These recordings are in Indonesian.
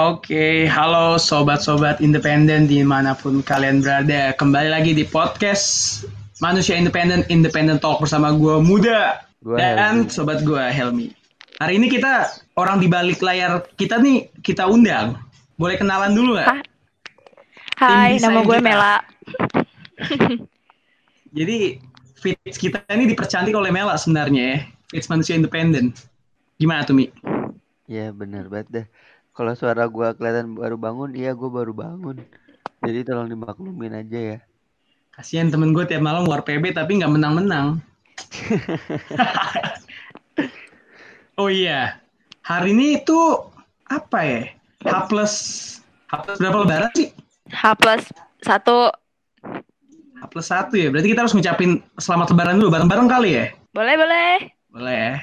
Oke, halo sobat-sobat independen di mana pun kalian berada. Kembali lagi di podcast Manusia Independen, Independen Talk bersama gue Muda Gua dan Helmi. sobat gue Helmi. Hari ini kita orang di balik layar kita nih kita undang. Boleh kenalan dulu nggak? Hai, nama gue kita. Mela. Jadi fits kita ini dipercantik oleh Mela sebenarnya ya. Fits Manusia Independen. Gimana tuh Mi? Ya bener banget dah. Kalau suara gua kelihatan baru bangun, iya gua baru bangun. Jadi tolong dimaklumin aja ya. Kasihan temen gue tiap malam war PB tapi nggak menang-menang. oh iya, hari ini itu apa ya? H plus H plus berapa lebaran sih? H plus satu. H plus satu ya. Berarti kita harus ngucapin selamat lebaran dulu bareng-bareng kali ya? Boleh, boleh. Boleh ya.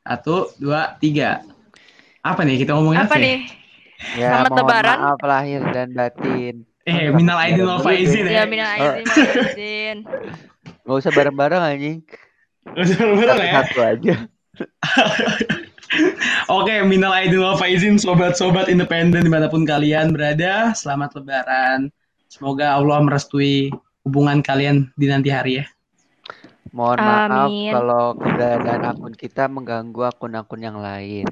Satu, dua, tiga. Apa nih kita ngomongin Apa apa, ya? nih? Ya Selamat lebaran. maaf lahir dan batin. Eh, minal aidin wal faizin Ya, ya. minal aidin wal faizin. Gak usah bareng-bareng anjing. Lebaran ya. Satu aja. Oke, minal aidin wal faizin sobat-sobat independen di mana pun kalian berada. Selamat lebaran. Semoga Allah merestui hubungan kalian di nanti hari ya. Mohon maaf Amin. kalau keberadaan akun kita mengganggu akun-akun yang lain.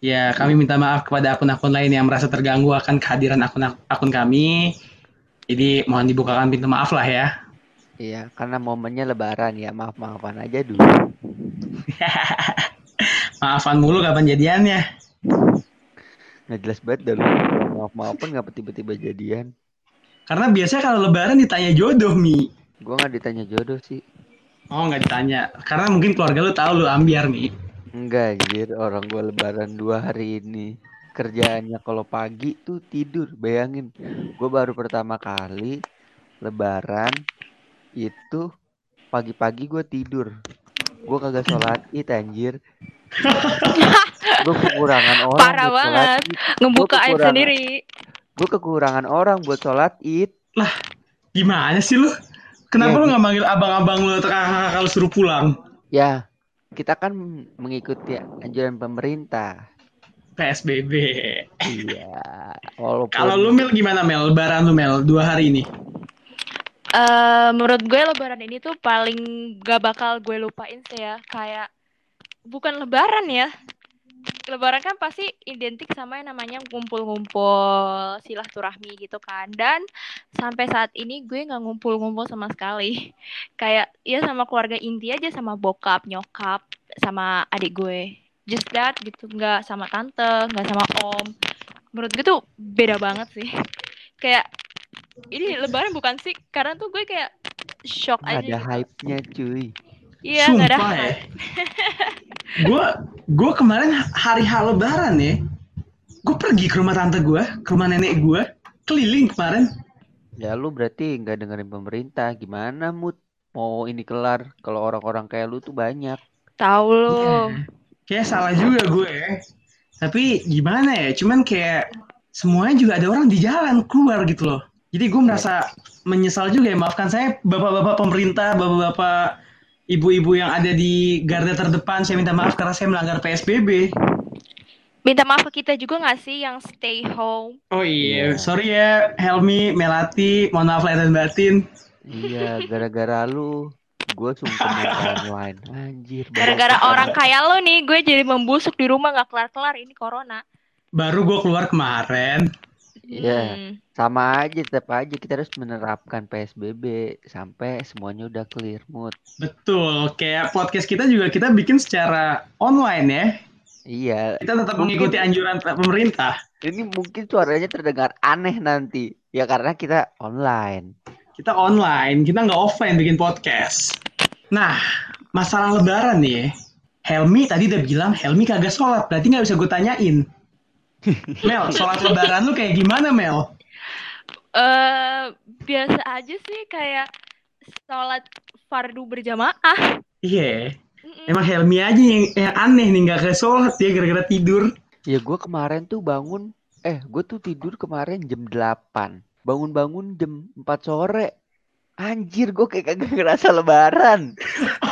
Ya, kami minta maaf kepada akun-akun lain yang merasa terganggu akan kehadiran akun akun kami. Jadi mohon dibukakan pintu maaf lah ya. Iya, karena momennya lebaran ya, maaf-maafan aja dulu. Maafan mulu kapan jadiannya. Nggak jelas banget dah lu. Maaf-maafan ngapa tiba-tiba jadian. Karena biasanya kalau lebaran ditanya jodoh, Mi. Gua nggak ditanya jodoh sih. Oh, nggak ditanya. Karena mungkin keluarga lu tahu lu ambiar, Mi. Enggak anjir, orang gua lebaran dua hari ini. Kerjaannya kalau pagi tuh tidur, bayangin. Gua baru pertama kali lebaran itu pagi-pagi gua tidur. Gua kagak sholat id anjir. Gua kekurangan orang Parah banget. id. Ngebuka aib kekurangan. sendiri. Gua kekurangan orang buat sholat id. Gimana sih lu? Kenapa Iya, lu nggak manggil abang-abang lu atau kakak-kakak lu suruh pulang? Ya, kita kan mengikuti anjuran pemerintah. PSBB. Iya, walaupun Kalau lu Mel gimana Mel? Lebaran lu Mel dua hari ini. Eh, menurut gue lebaran ini tuh paling gak bakal gue lupain sih ya. Kayak bukan lebaran ya. Lebaran kan pasti identik sama yang namanya ngumpul-ngumpul silaturahmi gitu kan. Dan sampai saat ini gue nggak ngumpul-ngumpul sama sekali. Kayak ya sama keluarga inti aja sama bokap, nyokap, sama adik gue. Just that gitu, nggak sama tante, nggak sama om. Menurut gue tuh beda banget sih. Kayak ini lebaran bukan sih? Karena tuh gue kayak shock aja ada gitu. hype-nya cuy. Iya, nggak ada Sumpah ya. hype. Gue gue kemarin hari H lebaran ya. Gue pergi ke rumah tante gue, ke rumah nenek gue, keliling kemarin. Ya lu berarti nggak dengerin pemerintah. Gimana mood mau ini kelar kalau orang-orang kayak lu tuh banyak. Tahu lu. Iya. Kayak salah juga gue. ya. Tapi gimana ya? Cuman kayak semuanya juga ada orang di jalan keluar gitu loh. Jadi gue merasa menyesal juga ya. Maafkan saya bapak-bapak pemerintah, bapak-bapak ibu-ibu yang ada di garda terdepan. Saya minta maaf karena saya melanggar PSBB. Minta maaf ke kita juga nggak sih yang stay home? Oh iya, Iya. sorry ya Helmi, Melati, mohon maaf lahir dan batin. Iya, gara-gara lu gue sungkem online. Anjir. Gara-gara orang kayak lo nih, gue jadi membusuk di rumah nggak kelar-kelar ini corona. Baru gue keluar kemarin. Iya. Hmm. Sama aja, tetap aja kita harus menerapkan PSBB sampai semuanya udah clear mood. Betul, kayak podcast kita juga kita bikin secara online ya. Iya, Kita tetap Mungkin- mengikuti anjuran pemerintah. ini mungkin suaranya terdengar aneh nanti. Ya karena kita online. Kita online, kita nggak offline bikin podcast. Nah, masalah lebaran nih ya. Helmi tadi udah bilang Helmi kagak sholat, berarti nggak bisa gue tanyain. Mel, sholat lebaran lu kayak gimana Mel? Eh, biasa aja sih kayak sholat fardu berjamaah. Iya, Mm-mm. emang Helmi aja yang, yang aneh nih nggak kayak sholat ya gara-gara tidur. Ya gue kemarin tuh bangun, eh gue tuh tidur kemarin jam 8. bangun-bangun jam 4 sore. Anjir, gue kayak kagak ngerasa lebaran.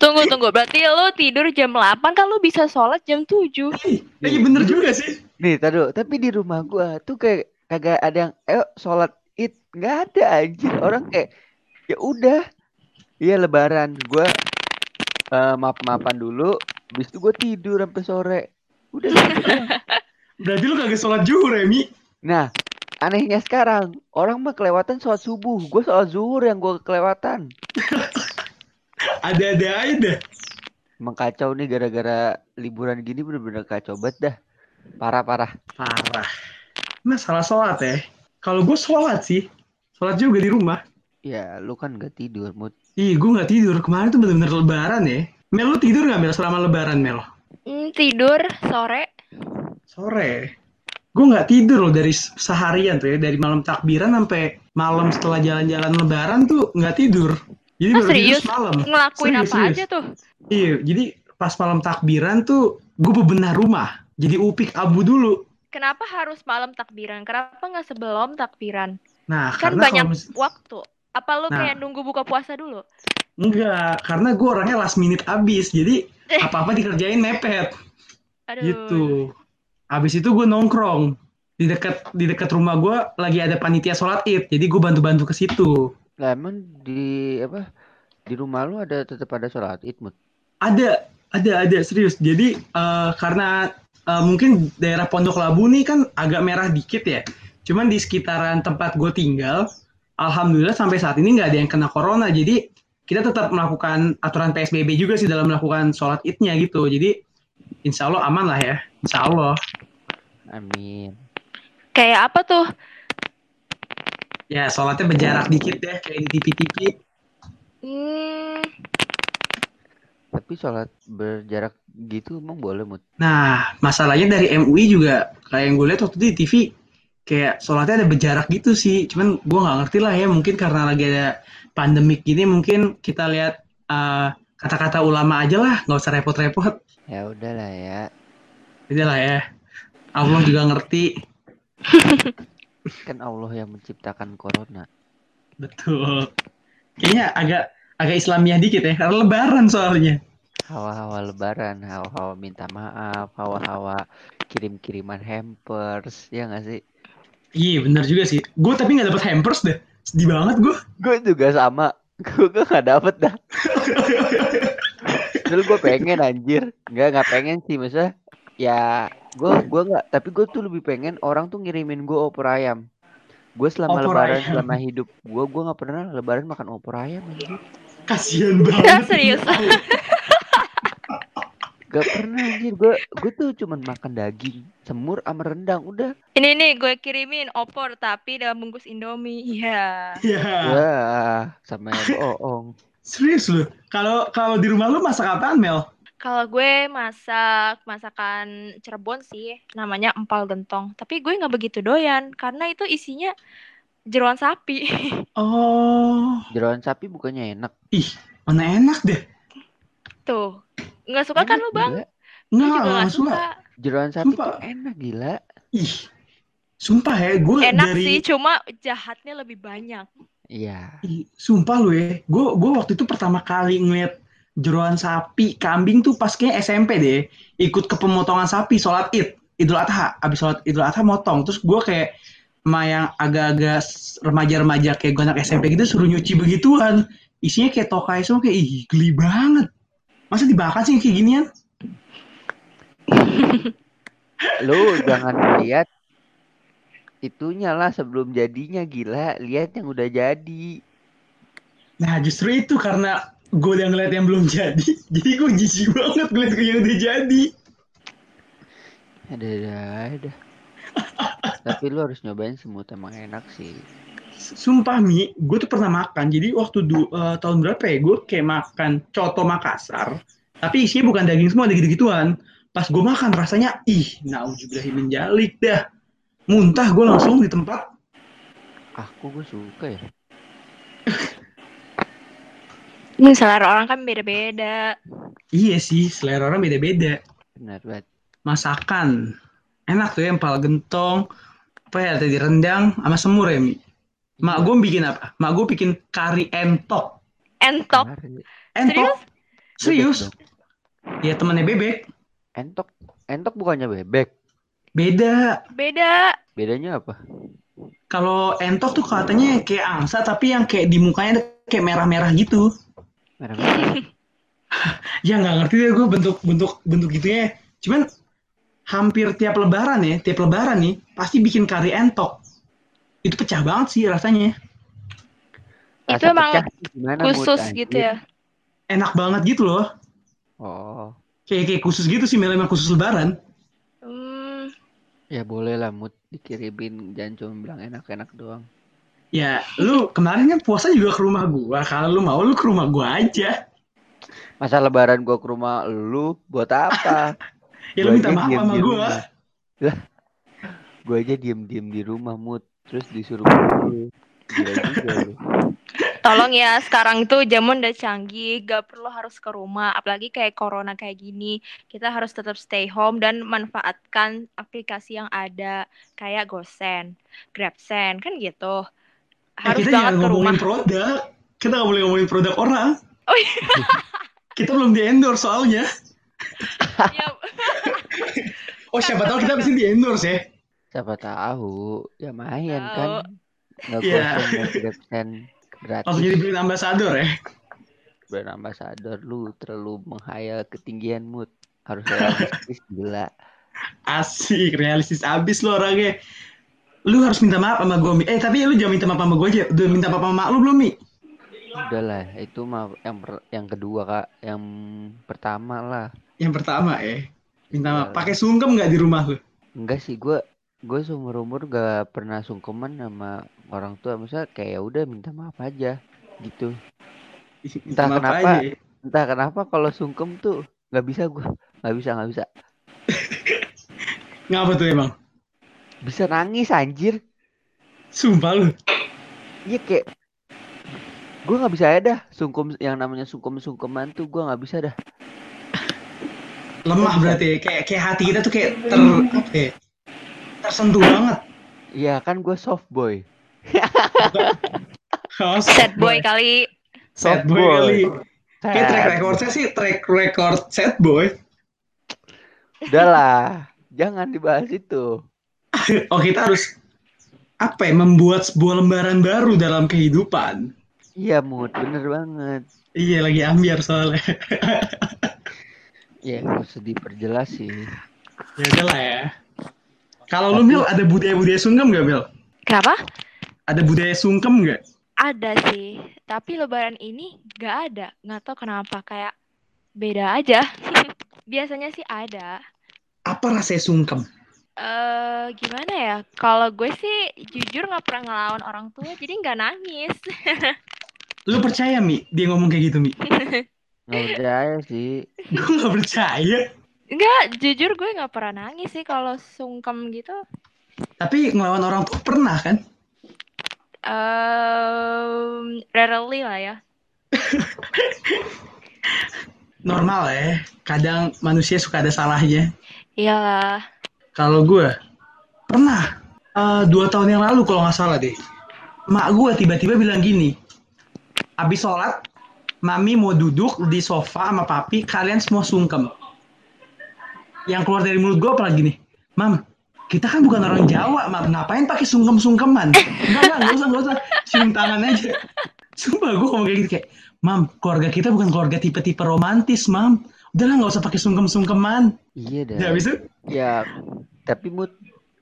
Tunggu tunggu, berarti lu tidur jam 8 kan lu bisa sholat jam 7. Ih, Iya bener juga sih. Nih, taruh, tapi di rumah gua tuh kayak kagak ada yang eh sholat id nggak ada anjir. Orang kayak ya udah. Iya lebaran, gua eh, maaf-maafan dulu, habis itu gua tidur sampai sore. Udah gitu. Berarti lu kagak sholat zuhur ya, Mi? Nah, anehnya sekarang orang mah kelewatan sholat subuh, gue sholat zuhur yang gue kelewatan. Ada-ada aja dah. Emang kacau nih gara-gara liburan gini bener-bener kacau banget dah. Parah-parah. Parah. Masalah sholat ya. Kalau gue sholat sih. Sholat juga di rumah. Ya, lu kan gak tidur, Mut. Ih, gue nggak tidur. Kemarin tuh bener-bener lebaran ya. Mel, lu tidur nggak Mel selama lebaran Mel? Hmm, tidur sore. Sore. Gue nggak tidur loh dari se- seharian tuh ya. Dari malam takbiran sampai malam setelah jalan-jalan lebaran tuh nggak tidur. Jadi Ah, serius? semalam. Ngelakuin Serius, apa serius. aja tuh? Iya, jadi pas malam takbiran tuh gue bebenah rumah. Jadi upik abu dulu. Kenapa harus malam takbiran? Kenapa nggak sebelum takbiran? Nah, Kan karena banyak kalau waktu. Apa lu Nah. kayak nunggu buka puasa dulu? enggak, karena gue orangnya last minute abis. Jadi apa-apa dikerjain mepet Aduh. gitu. Abis itu gue nongkrong di dekat di dekat rumah gue lagi ada panitia sholat id. Jadi gue bantu-bantu ke situ. Lah emang di apa? Di rumah lu ada tetap ada sholat id, Mut? Ada, ada, ada serius. Jadi eh, karena eh, mungkin daerah Pondok Labu nih kan agak merah dikit ya. Cuman di sekitaran tempat gue tinggal, alhamdulillah sampai saat ini nggak ada yang kena corona. Jadi kita tetap melakukan aturan PSBB juga sih dalam melakukan sholat idnya gitu. Jadi insya Allah aman lah ya. Insya Allah. Amin. Kayak apa tuh? Ya sholatnya berjarak dikit deh kayak di TV-TV. Hmm, Tapi sholat berjarak gitu emang boleh, Mut? Nah masalahnya dari MUI juga kayak yang gue lihat waktu itu di TV kayak sholatnya ada berjarak gitu sih. Cuman gue nggak ngerti lah ya mungkin karena lagi ada pandemik gini mungkin kita lihat eh, kata-kata ulama aja lah nggak usah repot-repot. Ya udahlah ya. Udah lah ya. Allah juga ngerti. Kan Allah yang menciptakan corona. Betul. Kayaknya agak agak Islamiah dikit ya karena lebaran soalnya. Hawa-hawa lebaran, hawa-hawa minta maaf, hawa-hawa kirim-kiriman hampers, ya nggak sih? Iya bener juga sih. Gue tapi nggak dapet hampers deh. Sedih banget gue. Gue juga sama. Gue gak dapet dah. Dulu gue pengen anjir. Nggak, nggak pengen sih. Masa ya gue gua nggak. Tapi gue tuh lebih pengen orang tuh ngirimin gue opor ayam. Gue selama Opor lebaran, ayam. selama hidup gue, gue nggak pernah lebaran makan opor ayam anjir. Kasian banget. serius. Gak pernah anjir. Gue gue tuh cuman makan daging, semur sama rendang. Udah. Ini nih gue kirimin opor tapi dalam bungkus Indomie. Iya. Ya. Wah, sama yang bohong. Serius loh. Kalau kalau di rumah lu masak apaan Mel? Kalau gue masak masakan Cirebon sih, namanya empal gentong. Tapi gue nggak begitu doyan karena itu isinya jeroan sapi. Oh, Jeroan sapi bukannya enak. mana enak deh. Tuh, nggak suka kan Enak lu bang? Nggak, juga nggak nggak suka. suka. Jeroan sapi Sumpah. tuh enak gila. Ih, sumpah ya, gue Enak dari, sih, cuma jahatnya lebih banyak. Iya. Ih, sumpah lu ya, gue gue waktu itu pertama kali ngeliat jeroan sapi, kambing tuh pas kayak SMP deh, ikut ke pemotongan sapi, sholat id, idul adha, abis sholat idul adha motong, terus gue kayak sama yang agak-agak remaja-remaja kayak gue anak SMP gitu suruh nyuci begituan, isinya kayak tokai semua kayak ih geli banget, masa dibakar sih kayak ginian? Lu jangan lihat itunya lah sebelum jadinya gila. Lihat yang udah jadi. Nah justru itu karena gue udah ngeliat yang belum jadi, jadi gue jijik banget ngeliat yang udah jadi. Ada ada ada. Tapi lu harus nyobain semut emang enak sih. Sumpah Mi, gue tuh pernah makan. Jadi waktu du, eh, tahun berapa ya, gue kayak makan coto Makassar. Tapi isinya bukan daging semua, ada gitu-gituan. Pas gue makan rasanya, ih, naujubillahimin jalik dah. Muntah gue langsung di tempat. Aku gue suka ya. Ini selera orang kan beda-beda. Iya sih, selera orang beda-beda. Benar banget. Masakan. Enak tuh ya, empal gentong. apa ya tadi rendang sama semur ya Mi. Mak gue bikin apa? Mak gue bikin kari entok. Entok. Entok? Serius? dong. Ya temannya bebek. Entok, entok bukannya bebek. Beda. Beda. Bedanya apa? Kalau entok tuh katanya kayak angsa tapi yang kayak di mukanya kayak merah-merah gitu. Merah-merah. Ya nggak ngerti deh gue bentuk bentuk bentuk gitunya. Cuman hampir tiap lebaran ya, tiap lebaran nih pasti bikin kari entok. Itu pecah banget sih rasanya. Itu Rasa emang gimana, Khusus gitu ya. Enak banget gitu loh. Oh, Kayak kayak khusus gitu sih, memang khusus lebaran. Hmm, ya boleh lah Mut dikirimin jangan cuma bilang enak-enak doang. Ya, lu kemarin kan puasa juga ke rumah gua. Kalau lu mau lu ke rumah gua aja. Masa lebaran gua ke rumah lu buat apa? Ya lu minta maaf sama gua. Lah, gua aja diem-diem di rumah Mut terus disuruh lu. Gila juga lu. tolong ya sekarang tuh zaman udah canggih, gak perlu harus ke rumah, apalagi kayak corona kayak gini. Kita harus tetap stay home dan manfaatkan aplikasi yang ada kayak GoSend, GrabSend kan gitu. Eh, Harus kita banget jangan ke rumah. ngomongin produk. Kita nggak boleh ngomongin produk orang. Oh iya. Kita belum di endorse soalnya. Ya, Oh siapa tahu kita bisa di endorse ya. Siapa tahu ya main Tahu. kan. Nggak Iya. bosan nggak grabsan gratis. Langsung jadi brand ambassador ya. brand ambassador lu terlalu menghayal ketinggian mood harus realistis gila Asik, realistis abis lo orangnya. Lu harus minta maaf sama gue, Mi. Eh, tapi lu jangan minta maaf sama gue aja. Udah minta maaf sama mak lu belum, Mi? udahlah itu mah yang per- yang kedua kak yang pertama lah Yang pertama ya. Minta maaf. Pakai sungkem nggak di rumah lu? enggak sih gue gue seumur umur gak pernah sungkeman sama orang tua masa kayak ya udah minta maaf aja gitu Minta Entah maaf kenapa. aja entah kenapa kalau sungkem tuh nggak bisa gue nggak bisa nggak bisa Ngapa tuh emang? Bisa nangis anjir Sumpah lu. iya kayak gue nggak bisa ya dah sungkem yang namanya sungkem sungkeman tuh gue nggak bisa dah Lemah berarti ya. Kayak, kayak hati kita tuh kayak ter... Apa ya? Tersentuh banget. Iya kan gue soft boy Oh, sad boy kali. Sad Soft boy boy. kali. Kayak track record saya sih track record sad boy. Udah lah, jangan dibahas itu. Oh kita harus apa ya membuat sebuah lembaran baru dalam kehidupan. Iya mood, bener banget. Iya lagi ambiar soalnya. Ya gak usah diperjelas sih. ya udah lah ya. Kalau lu Mil ada budaya-budaya sungkem gak Mil? Kenapa? Ada budaya sungkem gak? Ada sih, tapi lebaran ini gak ada. Nggak tahu kenapa, kayak beda aja. Biasanya sih ada. Apa rasanya sungkem? Eh gimana ya? Kalau gue sih jujur nggak pernah ngelawan orang tua, jadi nggak nangis. Lu percaya Mi? Dia ngomong kayak gitu Mi? Nggak percaya sih. Gue gak percaya. Enggak, jujur gue nggak pernah nangis sih kalau sungkem gitu. Tapi ngelawan orang tua pernah kan? Um, rarely lah ya. Normal ya. Kadang manusia suka ada salahnya. Iyalah. Kalau gue pernah eh, dua tahun yang lalu kalau nggak salah deh, mak gue tiba-tiba bilang gini, abis sholat, mami mau duduk di sofa sama papi, kalian semua sungkem. Yang keluar dari mulut gue apalagi nih, mam, kita kan bukan orang Jawa, mam, ngapain pakai sungkem-sungkeman? Enggak, enggak, enggak usah, enggak usah, cium tangan aja. Sumpah gue ngomong kayak gitu kayak, mam, keluarga kita bukan keluarga tipe-tipe romantis, mam. Udahlah nggak usah pakai sungkem-sungkeman. Iya dah. Ya, itu Ya, tapi mood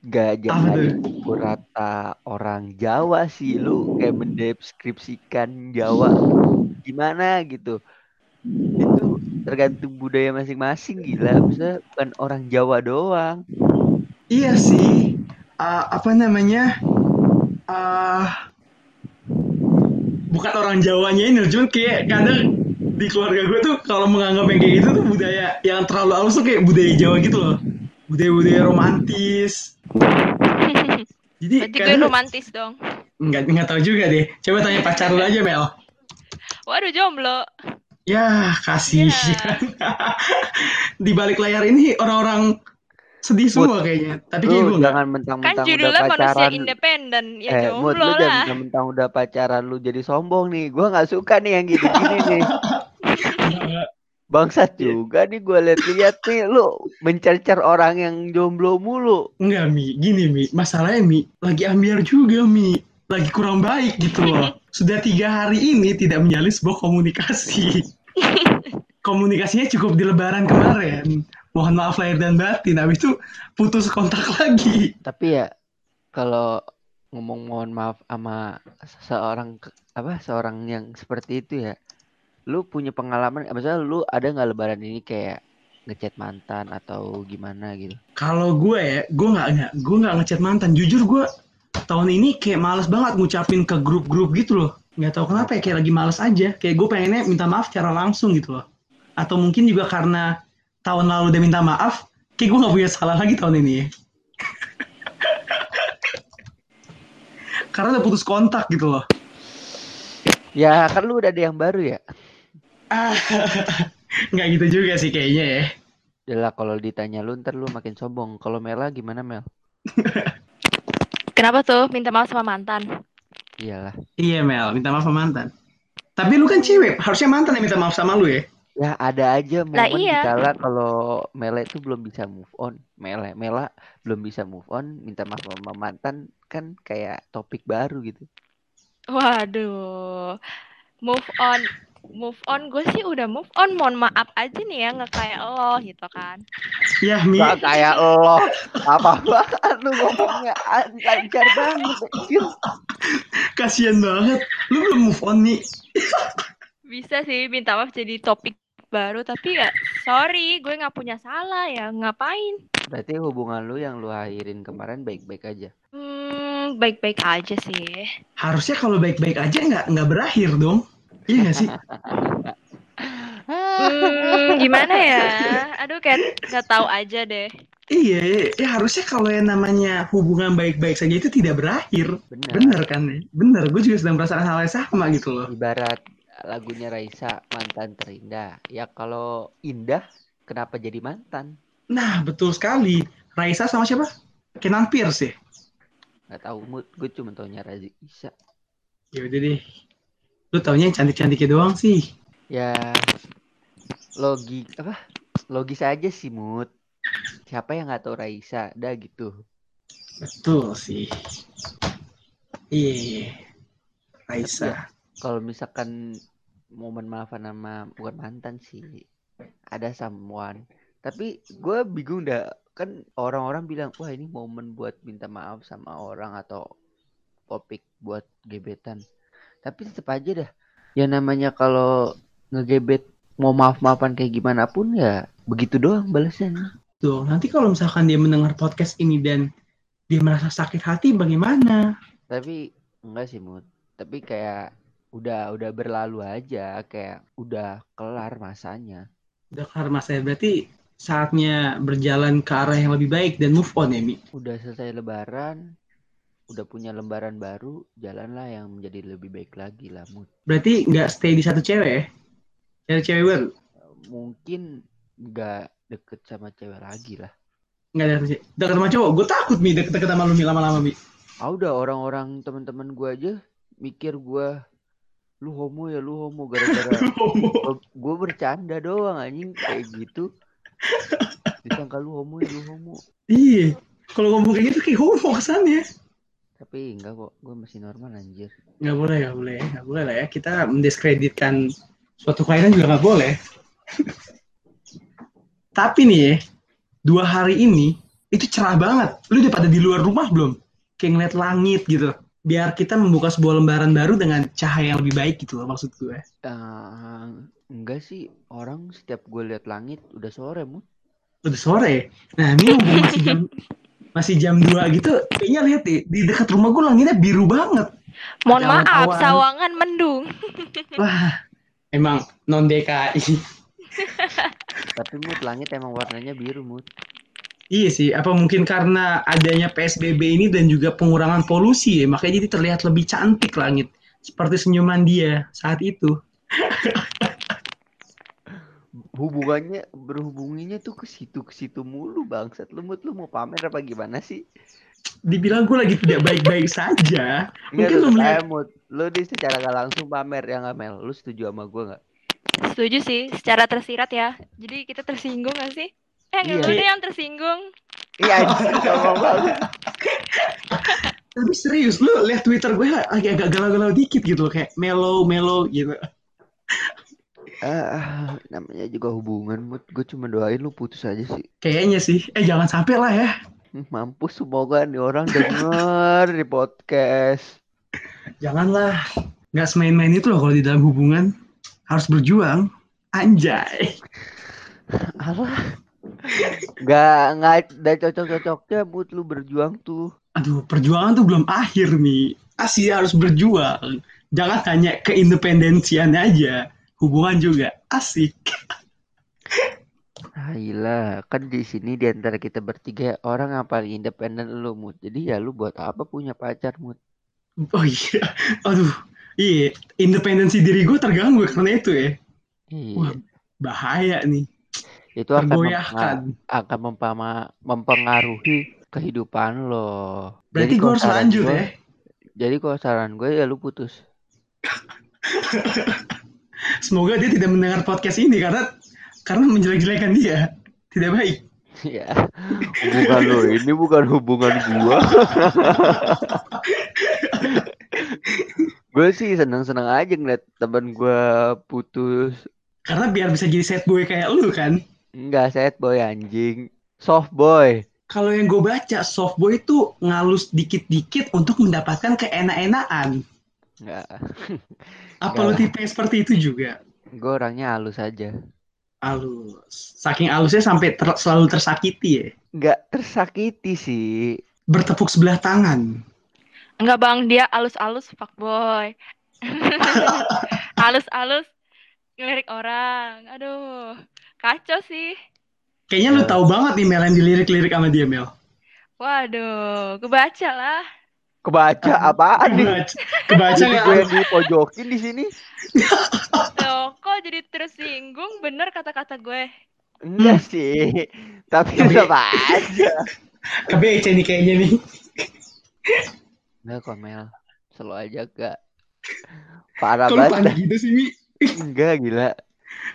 gak Apa jangan tuh? dipukul rata orang Jawa sih lu kayak mendeskripsikan Jawa gimana gitu. Itu tergantung budaya masing-masing gila. Bisa bukan orang Jawa doang. Iya sih. Eh, apa namanya? eh bukan orang Jawanya ini, cuman kayak kadang di keluarga gue tuh kalau menganggap yang kayak gitu tuh budaya yang terlalu halus tuh kayak budaya Jawa gitu loh. Budaya-budaya romantis. Jadi Berarti gue kadang romantis dong. nggak nggak tahu juga deh. Coba tanya pacar lu aja Mel. Waduh jomblo. Ya kasih. Iya. di balik layar ini orang-orang sedih semua kayaknya. Tapi kayak gue enggak. jangan Kan mentang-mentang udah judulnya manusia pacaran. independen, ya Eh, Mut, jomblo lu lah. jangan mentang-mentang udah pacaran lu jadi sombong nih. Gua nggak suka nih yang gini-gini nih. Bangsat Iya. juga nih gue liat-liat nih lu mencercer orang yang jomblo mulu. Enggak, Mi. Gini, Mi. Masalahnya, Mi. Lagi ambiar juga, Mi. Lagi kurang baik gitu loh. Sudah tiga hari ini tidak menjalin sebuah komunikasi. Komunikasinya cukup di lebaran kemarin. Mohon maaf lahir dan batin. Habis itu putus kontak lagi. Tapi ya kalau ngomong mohon maaf sama seorang apa seorang yang seperti itu ya, lu punya pengalaman, misalnya lu ada nggak lebaran ini kayak ngechat mantan atau gimana gitu? Kalau gue ya, gue nggak nggak, gue nggak ngechat mantan. Jujur gue tahun ini kayak males banget ngucapin ke grup-grup gitu loh. Nggak tahu kenapa ya, kayak lagi males aja. Kayak gue pengennya minta maaf secara langsung gitu loh. Atau mungkin juga karena tahun lalu udah minta maaf, kayak gue nggak punya salah lagi tahun ini ya. karena udah putus kontak gitu loh. Ya kan lu udah ada yang baru ya. Ah, nggak gitu juga sih kayaknya ya. Lah kalau ditanya lu ntar lu makin sombong. Kalau Mela gimana Mel? Kenapa tuh minta maaf sama mantan? Iyalah. Iya Mel, minta maaf sama mantan. Tapi lu kan cewek, harusnya mantan yang minta maaf sama lu ya. Ya ada aja momen iya. dikala kalau Mela itu belum bisa move on. Mela, Mela belum bisa move on, minta maaf sama mantan kan kayak topik baru gitu. Waduh, move on, move on. Gue sih udah move on. Mohon maaf aja nih ya, nggak kayak lo gitu kan. Ya Mi, Gak kayak lo apa apaan lu ngomongnya an- lancar banget. anjir. kasihan banget. Lu belum move on nih. Bisa sih minta maaf jadi topik baru, tapi ya sorry, gue nggak punya salah ya. Ngapain? Berarti hubungan lu yang lu akhirin kemarin baik-baik aja. Hmm, baik-baik aja sih. Harusnya kalau baik-baik aja nggak nggak berakhir dong. Iya nggak sih? Hmm, gimana ya? Aduh, kayak nggak tahu aja deh. Iya, ya harusnya kalau yang namanya hubungan baik-baik saja itu tidak berakhir. Bener. Bener kan? ya? Bener, gue juga sedang merasakan hal yang sama gitu loh. Ibarat lagunya Raisa mantan terindah. Ya kalau indah kenapa jadi mantan? Nah, betul sekali. Raisa sama siapa? Kenan Pierce ya? Gak tahu mood, gue cuma taunya Raisa. Ya udah deh. Lu taunya yang cantik-cantiknya doang sih. Ya logik apa? Logis aja sih mood. Siapa yang nggak tahu Raisa? Dah gitu. Betul sih. Iya, iya. Raisa. Kalau misalkan momen maafan sama bukan mantan sih ada someone. Tapi gue bingung dah kan orang-orang bilang wah ini momen buat minta maaf sama orang atau topik buat gebetan. Tapi tetap aja dah. Ya namanya kalau ngegebet mau maaf-maafan kayak gimana pun ya begitu doang balasnya. Tuh, nanti kalau misalkan dia mendengar podcast ini dan dia merasa sakit hati bagaimana? Tapi enggak sih mood. Tapi kayak udah udah berlalu aja kayak udah kelar masanya. Udah kelar masa berarti saatnya berjalan ke arah yang lebih baik dan move on ya, Mi. Udah selesai lebaran, udah punya lembaran baru, jalanlah yang menjadi lebih baik lagi lah mood. Berarti nggak stay di satu cewek ya? Cari cewek baru? Mungkin nggak deket sama cewek lagi lah. Nggak ada cewek. Deket sama cowok. Gue takut, Mi, deket-deket sama lu, Mi, lama-lama, Mi. Ah udah orang-orang teman-teman gua aja mikir gua lu homo ya lu homo gara-gara gue bercanda doang anjing kayak gitu disangka lu homo ya lu homo iya. Kalau ngomong kayak gitu kayak homo kesannya. Tapi enggak kok gue masih normal anjir Nggak boleh, nggak boleh. Nggak boleh lah ya. Kita mendiskreditkan suatu kelainan juga nggak boleh. Tapi nih ya, dua hari ini itu cerah banget. Lu udah pada di luar rumah belum? Kayak ngeliat langit gitu. Biar kita membuka sebuah lembaran baru dengan cahaya yang lebih baik gitu loh maksud gue. Eh, enggak sih orang setiap gue lihat langit udah sore mu Udah sore. Nah ini mumpung masih jam masih jam 2 gitu, kayaknya lihat deh, di dekat rumah gue langitnya biru banget. Mohon Ada maaf, awan-awan. sawangan mendung. Wah, emang non DKI. tapi mood langit emang warnanya biru mood Iya sih, apa mungkin karena adanya PSBB ini dan juga pengurangan polusi ya, makanya jadi terlihat lebih cantik langit. Seperti senyuman dia saat itu. hubungannya berhubunginya tuh ke situ ke situ mulu bangsat lu Mut, lu mau pamer apa gimana sih Dibilang gue lagi tidak baik-baik saja. Enggak Mungkin lu melihat lu di secara gak langsung pamer ya nggak Mel lu setuju sama gua nggak Setuju sih, secara tersirat ya. Jadi kita tersinggung gak sih? Eh, Iya. lu deh yang tersinggung. iya Tapi serius, lu lihat Twitter gue lagi agak galau-galau dikit gitu loh, kayak melo melo gitu. Ah namanya juga hubungan Mut gue cuma doain lu putus aja sih Kayaknya sih. Eh jangan sampai lah ya. Mampus semoga nih orang denger di podcast Janganlah. Nggak semain-main itu loh kalau di dalam hubungan. Harus berjuang. Anjay. alah nggak nggak ada cocok-cocoknya Mut lu berjuang tuh Aduh, perjuangan tuh belum akhir nih. Masih harus berjuang. Jangan hanya keindependensian aja. Hubungan juga. Asik. Ah, gila, kan di sini di antara kita bertiga orang yang paling independen lu, Mut. Jadi ya lu buat apa punya pacar, Mut? Oh iya. Aduh. Iya. Independensi diri gue terganggu karena itu ya. Wah, Iya, Bahaya nih. itu akan Tergoyahkan. mempenga- akan mempama- mempengaruhi kehidupan lo. Berarti gue harus saran lanjut gua- ya. Jadi kalau saran gue ya lu putus. Semoga dia tidak mendengar podcast ini karena karena menjelek-jelekan dia. Tidak baik. ya, hubungan lo ini bukan hubungan gua. gue sih seneng-seneng aja ngeliat temen gua putus. Karena biar bisa jadi sad boy kayak lu kan. Enggak sad boy anjing. Soft boy. Kalau yang gue baca, soft boy itu ngalus dikit-dikit untuk mendapatkan keenak-enakan. Enggak. Apa lah. tipe seperti itu juga? Gue orangnya halus aja. Halus. Saking halusnya sampai ter- selalu tersakiti ya. Nggak tersakiti sih. Bertepuk sebelah tangan. Enggak bang, dia alus-alus fuckboy. Alus-alus ngelirik orang. Aduh, kacau sih. Kayaknya lu Ya. tahu banget nih Mel yang dilirik-lirik sama dia Mel. Waduh, kebaca lah. Kebaca apaan nih? Kebaca, kebaca nggak? gue yang dipojokin di sini. Loh, kok jadi tersinggung? Bener kata-kata gue. Enggak sih. Tapi tetap aja. Ece nih kayaknya nih. Enggak Komel. Selalu aja gak. Parah banget. gitu sih Mi. Enggak gila.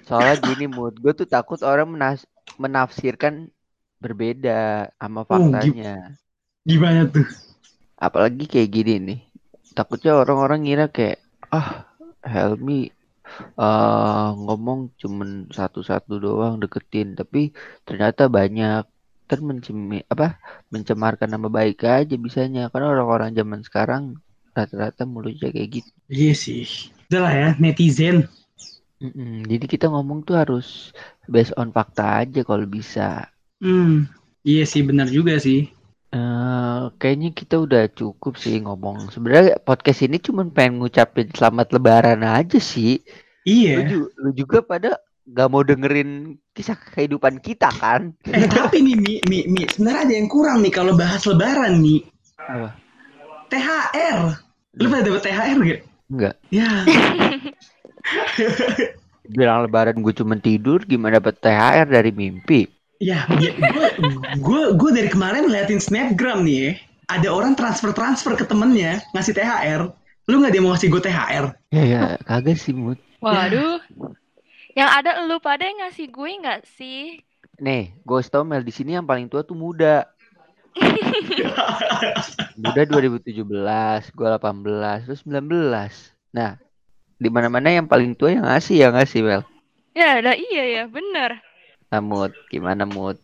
Soalnya gini mood gue tuh takut orang menas- menafsirkan berbeda sama Oh, faktanya. Gimana tuh? Apalagi kayak gini nih. Takutnya orang-orang ngira kayak ah Helmi eh ngomong cuman satu-satu doang deketin, tapi ternyata banyak mencemi apa mencemarkan nama baik aja bisanya karena orang-orang zaman sekarang rata-rata mulutnya kayak gitu. Iya sih. Udah lah ya, netizen. Mm-mm, Jadi kita ngomong tuh harus based on fakta aja kalau bisa. Hmm, iya sih benar juga sih. Eh, kayaknya kita udah cukup sih ngomong. Sebenarnya podcast ini cuma pengen ngucapin selamat lebaran aja sih. Lu, Iya. ju- lu juga pada gak mau dengerin kisah kehidupan kita kan? Eh tapi nih Mi, Mi, Mi, sebenarnya ada yang kurang nih kalau bahas lebaran nih. Apa? THR. Lu pada dapet THR gak? Enggak. Ya, Bilang lebaran gue cuma tidur, gimana dapet THR dari mimpi? Ya, gue, gue, gue dari kemarin ngeliatin snapgram nih ya. Ada orang transfer-transfer ke temennya ngasih THR. Lu nggak dia mau ngasih gue THR? Ya ya, kagak sih Mut. Waduh. Yang ada lu pada yang ngasih gue nggak sih? Nih, gue tau Mel di sini yang paling tua tuh muda. Muda 2017, gue 18, terus 19. Nah, di mana-mana yang paling tua yang ngasih ya ngasih Mel. Ya, lah iya ya, bener. Nah, Mut, gimana Mut?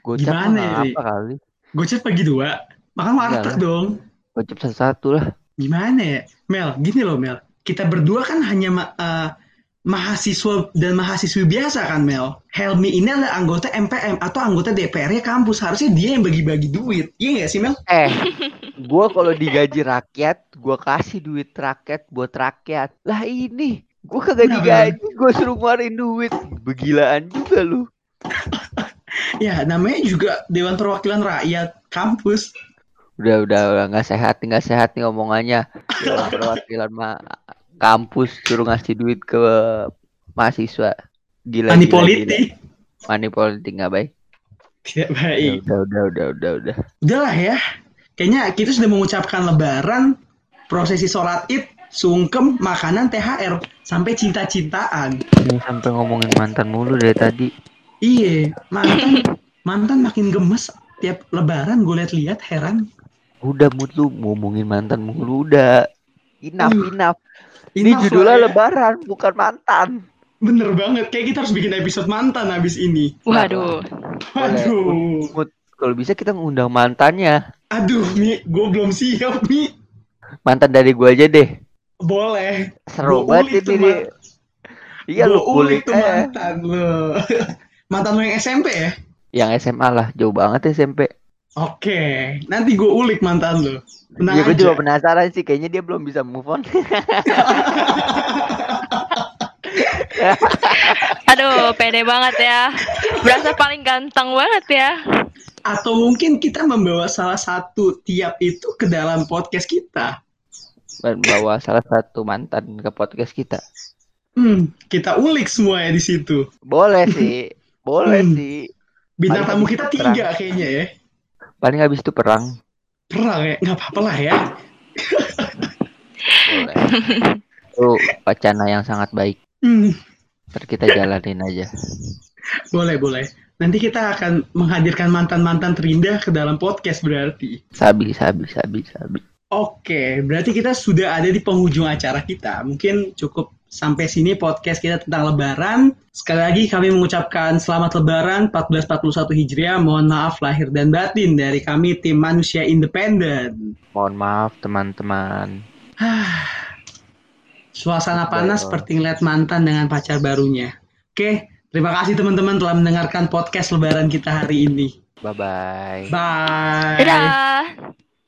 Gocap Gimana ya, apa kali? Gocap pagi dua. Makan warteg dong. Gocap satu-satu lah. Gimana ya? Mel, gini loh Mel. Kita berdua kan hanya ma- eh, mahasiswa dan mahasiswi biasa kan Mel. Helmi ini adalah anggota MPM atau anggota DPR-nya kampus. Harusnya dia yang bagi-bagi duit. Iya nggak sih Mel? Eh, gua kalau digaji rakyat, gua kasih duit rakyat buat rakyat. Lah ini, gua kagak digaji, gua suruh ngeluarin duit. Begilaan juga lu. Ya, namanya juga Dewan Perwakilan Rakyat kampus. Udah, udah, udah nggak sehat, nggak sehat nih omongannya. Dewan perwakilan ma kampus suruh ngasih duit ke mahasiswa. Gila, Money gila, politik. gila. Money politik nggak baik. Tidak baik. udah, udah, udah, udah, udah. Udahlah ya. Kayaknya kita sudah mengucapkan lebaran, prosesi sholat id, sungkem, makanan, THR, sampai cinta-cintaan. Ini sampai ngomongin mantan mulu dari tadi. Iya, mantan mantan makin gemes tiap lebaran gue lihat-lihat heran. Udah mood lu ngomongin mantan mulu udah. Enough, Hmm. enough. Ini judulnya ya. lebaran, bukan mantan. Bener banget, kayak kita harus bikin episode mantan habis ini. Waduh. Waduh, Mood, kalau bisa kita ngundang mantannya. aduh Mi, gue belum siap Mi. Mantan dari gua aja deh. Boleh, Seru banget ini. Iya gue lu kulik tuh eh. mantan lo. mantan lo yang SMP ya? Yang SMA lah, jauh banget SMP. Oke, nanti gue ulik mantan lo. Tenang Ya gue juga penasaran sih, kayaknya dia belum bisa move on. Aduh, pede banget ya. Berasa paling ganteng banget ya. Atau mungkin kita membawa salah satu tiap itu ke dalam podcast kita. Dan bawa salah satu mantan ke podcast kita. Hmm, kita ulik semuanya di situ. Boleh sih, boleh Hmm. sih. Bintang tamu kita tiga kayaknya ya. Paling habis itu perang. Perang ya, nggak apa-apa lah ya. Boleh. Itu wacana yang sangat baik. Hmm, Ntar kita jalanin aja. boleh boleh. Nanti kita akan menghadirkan mantan-mantan terindah ke dalam podcast berarti. Sabi, sabi, sabi, sabi. Oke, berarti kita sudah ada di penghujung acara kita. Mungkin cukup sampai sini podcast kita tentang Lebaran. Sekali lagi kami mengucapkan selamat Lebaran 1441 Hijriah. Mohon maaf lahir dan batin dari kami tim manusia independen. Mohon maaf teman-teman. Suasana panas seperti ngeliat mantan dengan pacar barunya. Oke, terima kasih teman-teman telah mendengarkan podcast Lebaran kita hari ini. Bye-bye. Bye. Dadah.